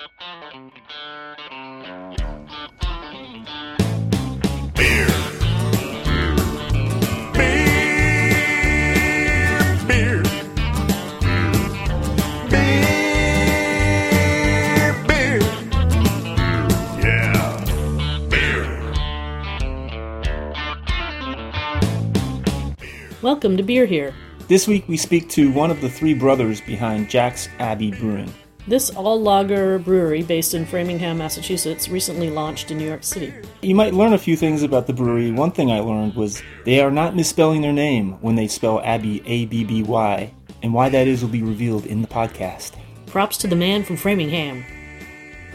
Beer. Beer. Beer. Beer. Beer. Yeah. Beer. Welcome to Beer Here. This week we speak to one of the three brothers behind Jack's Abby Brewing. This all lager brewery, based in Framingham, Massachusetts, recently launched in New York City. You might learn a few things about the brewery. One thing I learned was they are not misspelling their name when they spell Abby A B B Y, and why that is will be revealed in the podcast. Props to the man from Framingham.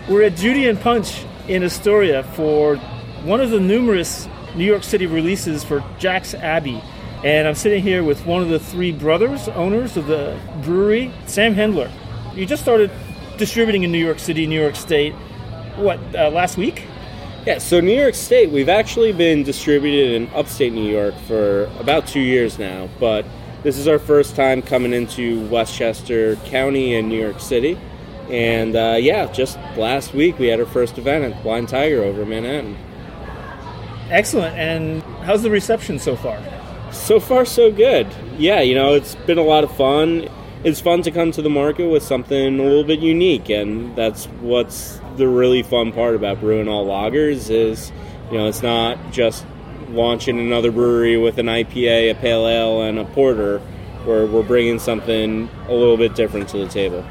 We're at Judy and Punch in Astoria for one of the numerous New York City releases for Jack's Abby. And I'm sitting here with one of the three brothers, owners of the brewery, Sam Hendler. You just started distributing in New York City, New York State, what, uh, last week? Yeah, so New York State, we've actually been distributed in upstate New York for about two years now, but this is our first time coming into Westchester County in New York City. And uh, yeah, just last week we had our first event at Blind Tiger over in Manhattan. Excellent. And how's the reception so far? So far, so good. Yeah, you know, it's been a lot of fun. It's fun to come to the market with something a little bit unique, and that's what's the really fun part about brewing all lagers is, you know, it's not just launching another brewery with an IPA, a pale ale, and a porter. Where we're bringing something a little bit different to the table.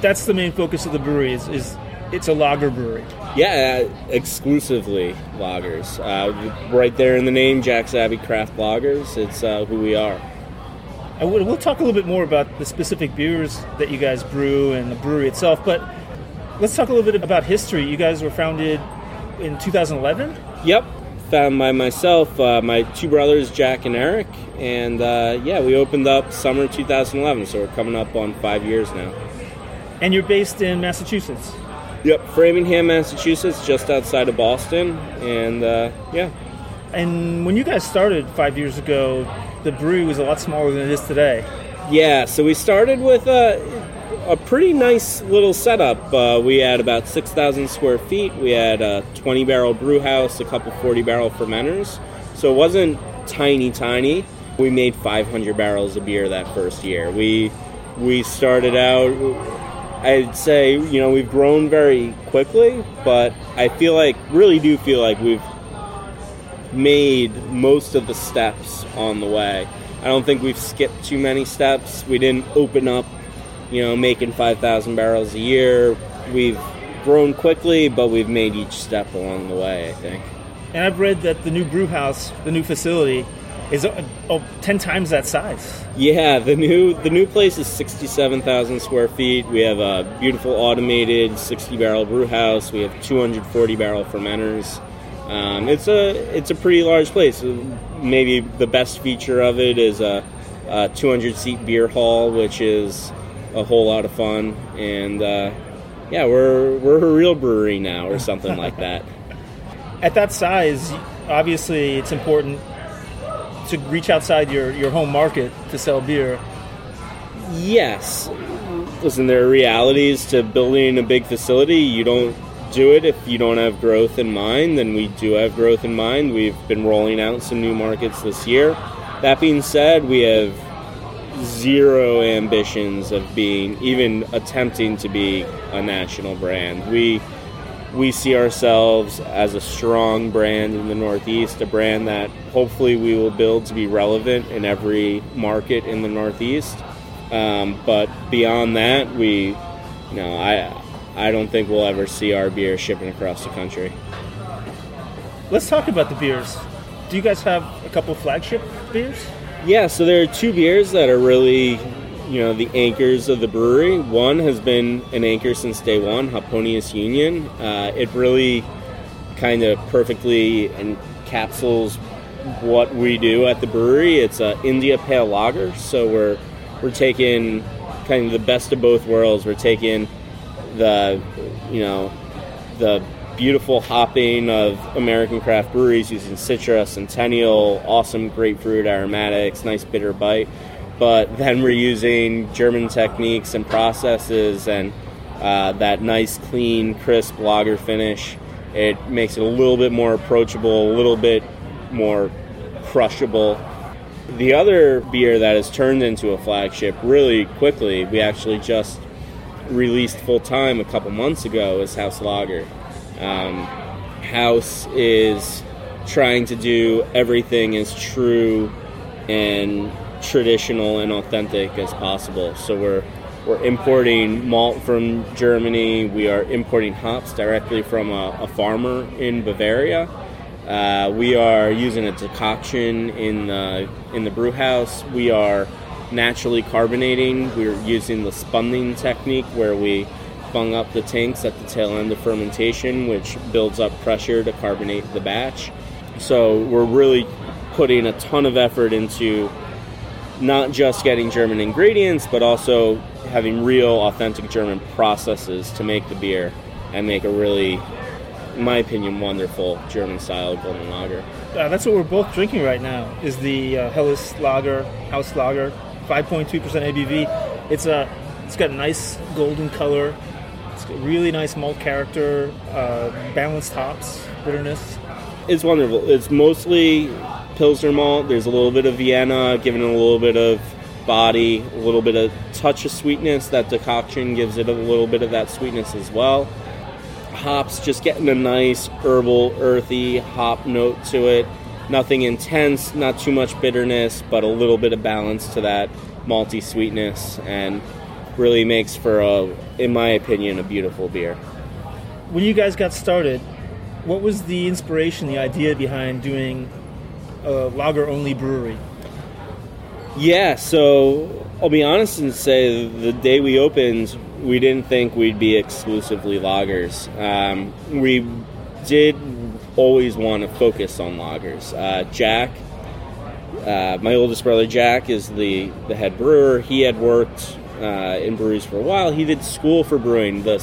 That's the main focus of the brewery is, is it's a lager brewery. Yeah, uh, exclusively lagers. Uh, right there in the name, Jack's Abby Craft Lagers. It's uh, who we are. We'll talk a little bit more about the specific beers that you guys brew and the brewery itself, but let's talk a little bit about history. You guys were founded in 2011? Yep, found by myself, uh, my two brothers, Jack and Eric, and uh, yeah, we opened up summer 2011, so we're coming up on five years now. And you're based in Massachusetts. Yep, Framingham, Massachusetts, just outside of Boston, and uh, yeah. And when you guys started five years ago, the brewery was a lot smaller than it is today. Yeah, so we started with a, a pretty nice little setup. Uh, we had about 6,000 square feet. We had a 20 barrel brew house, a couple 40 barrel fermenters. So it wasn't tiny, tiny. We made 500 barrels of beer that first year. We we started out. I'd say you know we've grown very quickly, but I feel like really do feel like we've made most of the steps on the way. I don't think we've skipped too many steps. We didn't open up, you know, making 5,000 barrels a year. We've grown quickly, but we've made each step along the way, I think. And I've read that the new brew house, the new facility, is uh, oh, 10 times that size. Yeah, the new the new place is 67,000 square feet. We have a beautiful automated 60 barrel brew house. We have 240 barrel fermenters. Um, it's a it's a pretty large place. Maybe the best feature of it is a, a 200 seat beer hall, which is a whole lot of fun. And uh, yeah, we're we're a real brewery now, or something like that. At that size, obviously, it's important to reach outside your, your home market to sell beer. Yes. Listen, there are realities to building a big facility. You don't do it if you don't have growth in mind, then we do have growth in mind. We've been rolling out some new markets this year. That being said, we have zero ambitions of being even attempting to be a national brand. We we see ourselves as a strong brand in the Northeast, a brand that hopefully we will build to be relevant in every market in the Northeast. Um, but beyond that, we, you know, I I don't think we'll ever see our beer shipping across the country. Let's talk about the beers. Do you guys have a couple flagship beers? Yeah, so there are two beers that are really, you know, the anchors of the brewery. One has been an anchor since day one, Hoponius Union. Uh, it really kind of perfectly encapsulates what we do at the brewery. It's a India Pale Lager, so we're we're taking kind of the best of both worlds. We're taking the, you know, the beautiful hopping of American craft breweries using Citra, Centennial, awesome grapefruit aromatics, nice bitter bite. But then we're using German techniques and processes and uh, that nice, clean, crisp lager finish. It makes it a little bit more approachable, a little bit more crushable. The other beer that has turned into a flagship really quickly, we actually just released full time a couple months ago, is House Lager. Um, House is trying to do everything as true and traditional and authentic as possible. So we're we're importing malt from Germany. We are importing hops directly from a, a farmer in Bavaria. Uh, we are using a decoction in the in the brew house. We are naturally carbonating. We're using the spunding technique where we bung up the tanks at the tail end of fermentation, which builds up pressure to carbonate the batch. So we're really putting a ton of effort into not just getting German ingredients, but also having real, authentic German processes to make the beer and make a really, in my opinion, wonderful German style golden lager. Uh, that's what we're both drinking right now. Is the uh, Helles Lager, House Lager, 5.2% ABV. It's a, it's got a nice golden color. It's got really nice malt character, uh, balanced hops, bitterness. It's wonderful. It's mostly Pilsner malt. There's a little bit of Vienna, giving it a little bit of body, a little bit of touch of sweetness. That decoction gives it a little bit of that sweetness as well. Hops just getting a nice herbal, earthy hop note to it. Nothing intense, not too much bitterness, but a little bit of balance to that malty sweetness, and really makes for a, in my opinion, a beautiful beer. When you guys got started, what was the inspiration, the idea behind doing a lager only brewery? Yeah, so I'll be honest and say the day we opened, we didn't think we'd be exclusively lagers. Um, we did always want to focus on lagers. Uh, Jack, uh, my oldest brother Jack, is the, the head brewer. He had worked uh, in breweries for a while. He did school for brewing, the,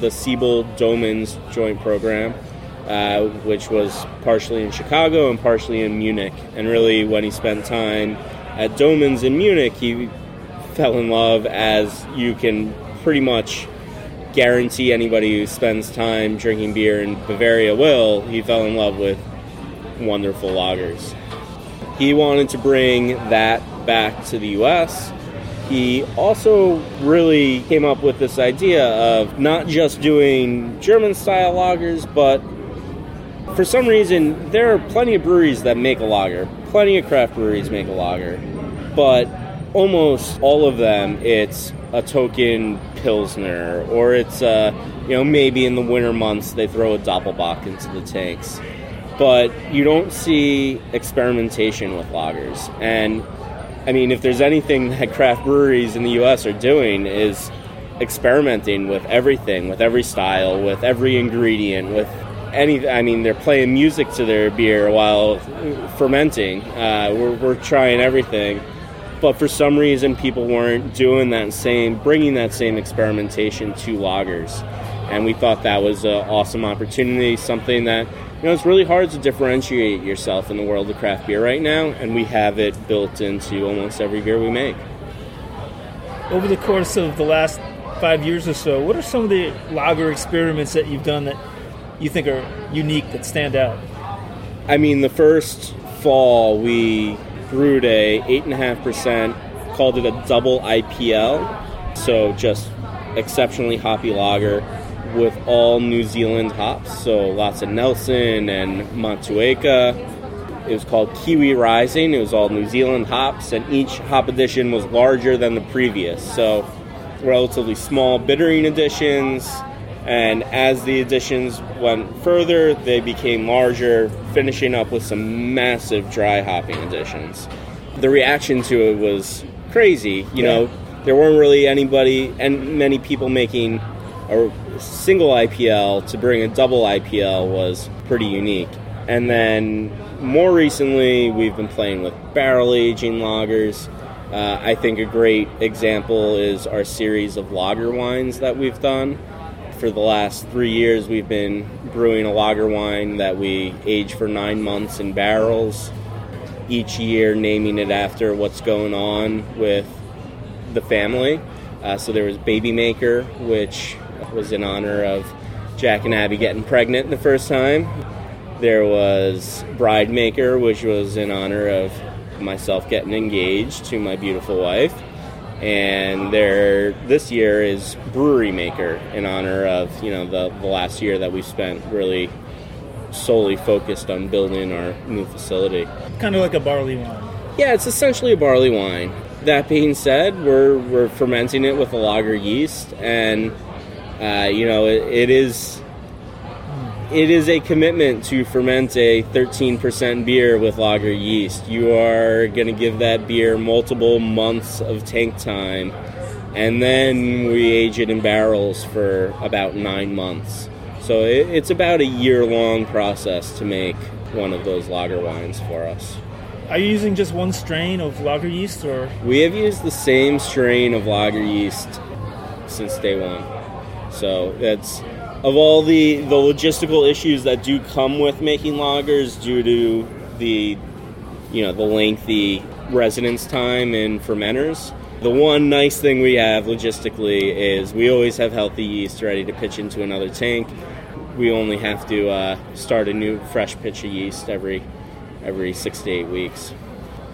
the Siebel Doemens joint program. Uh, which was partially in Chicago and partially in Munich. And really, when he spent time at Doemens in Munich, he fell in love, as you can pretty much guarantee anybody who spends time drinking beer in Bavaria will. He fell in love with wonderful lagers. He wanted to bring that back to the US. He also really came up with this idea of not just doing German style lagers, but for some reason, there are plenty of breweries that make a lager. Plenty of craft breweries make a lager. But almost all of them, it's a token Pilsner, or it's, uh, you know, maybe in the winter months they throw a Doppelbock into the tanks. But you don't see experimentation with lagers. And, I mean, if there's anything that craft breweries in the U.S. are doing is experimenting with everything, with every style, with every ingredient, with any i mean they're playing music to their beer while fermenting uh, we're, we're trying everything but for some reason people weren't doing that same bringing that same experimentation to lagers and we thought that was an awesome opportunity something that you know it's really hard to differentiate yourself in the world of craft beer right now and we have it built into almost every beer we make Over the course of the last five years or so, what are some of the lager experiments that you've done that you think are unique that stand out? I mean, the first fall we brewed a eight and a half percent, called it a double IPL, so just exceptionally hoppy lager with all New Zealand hops, so lots of Nelson and Motueka. It was called Kiwi Rising. It was all New Zealand hops, and each hop edition was larger than the previous. So, relatively small bittering additions, and as the additions went further, they became larger, finishing up with some massive dry hopping additions. The reaction to it was crazy. You know, there weren't really anybody and many people making a single IPL to bring a double IPL was pretty unique. And then more recently, we've been playing with barrel aging lagers. Uh, I think a great example is our series of lager wines that we've done for the last three years, we've been brewing a lager wine that we age for nine months in barrels. Each year, naming it after what's going on with the family. Uh, so there was Baby Maker, which was in honor of Jack and Abby getting pregnant the first time. There was Bride Maker, which was in honor of myself getting engaged to my beautiful wife. And there, this year is Brewery Maker in honor of you know the, the last year that we spent really solely focused on building our new facility. Kind of like a barley wine. Yeah, it's essentially a barley wine. That being said, we're we're fermenting it with a lager yeast, and uh, you know it, it is it is a commitment to ferment a 13% beer with lager yeast. You are going to give that beer multiple months of tank time, and then we age it in barrels for about nine months. So it, it's about a year long process to make one of those lager wines for us. Are you using just one strain of lager yeast, or We have used the same strain of lager yeast since day one. So that's of all the the logistical issues that do come with making lagers due to the you know the lengthy residence time in fermenters. The one nice thing we have logistically is we always have healthy yeast ready to pitch into another tank. We only have to uh, start a new fresh pitch of yeast every every six to eight weeks.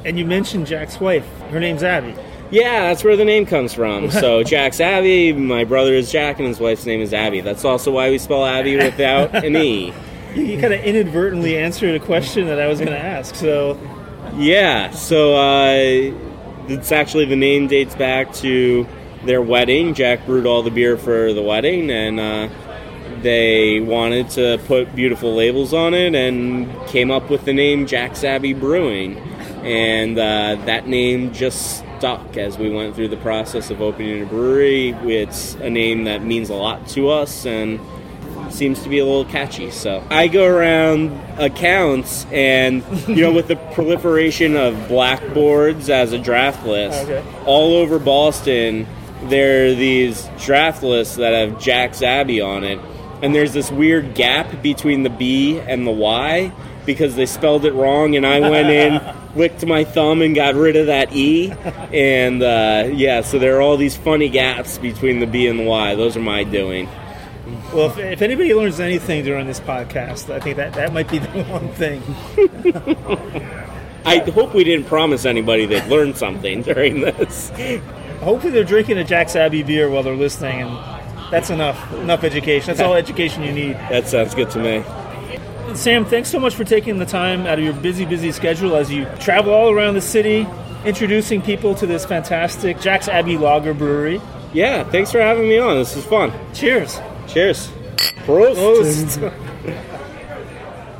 and you mentioned Jack's wife. Her name's Abby. Yeah, that's where the name comes from. So Jack's Abby, my brother is Jack, and his wife's name is Abby. That's also why we spell Abby without an E. You, you kind of inadvertently answered a question that I was going to ask. So Yeah, so uh, it's actually the name dates back to their wedding. Jack brewed all the beer for the wedding, and uh, they wanted to put beautiful labels on it and came up with the name Jack's Abby Brewing. And uh, that name just stuck as we went through the process of opening a brewery. It's a name that means a lot to us and seems to be a little catchy. So I go around accounts, and you know, with the proliferation of blackboards as a draft list Okay. all over Boston, there are these draft lists that have Jack's Abby on it, and there's this weird gap between the B and the Y because they spelled it wrong, and I went in. Licked my thumb and got rid of that E, and uh, yeah, so there are all these funny gaps between the B and the Y. Those are my doing. Well, if, if anybody learns anything during this podcast, I think that that might be the one thing. I hope we didn't promise anybody they'd learn something during this. Hopefully, they're drinking a Jack's Abby beer while they're listening, and that's enough. Enough education. That's all education you need. That sounds good to me. Sam, thanks so much for taking the time out of your busy, busy schedule as you travel all around the city, introducing people to this fantastic Jack's Abby Lager Brewery. Yeah, thanks for having me on. This is fun. Cheers. Cheers. Prost. Prost.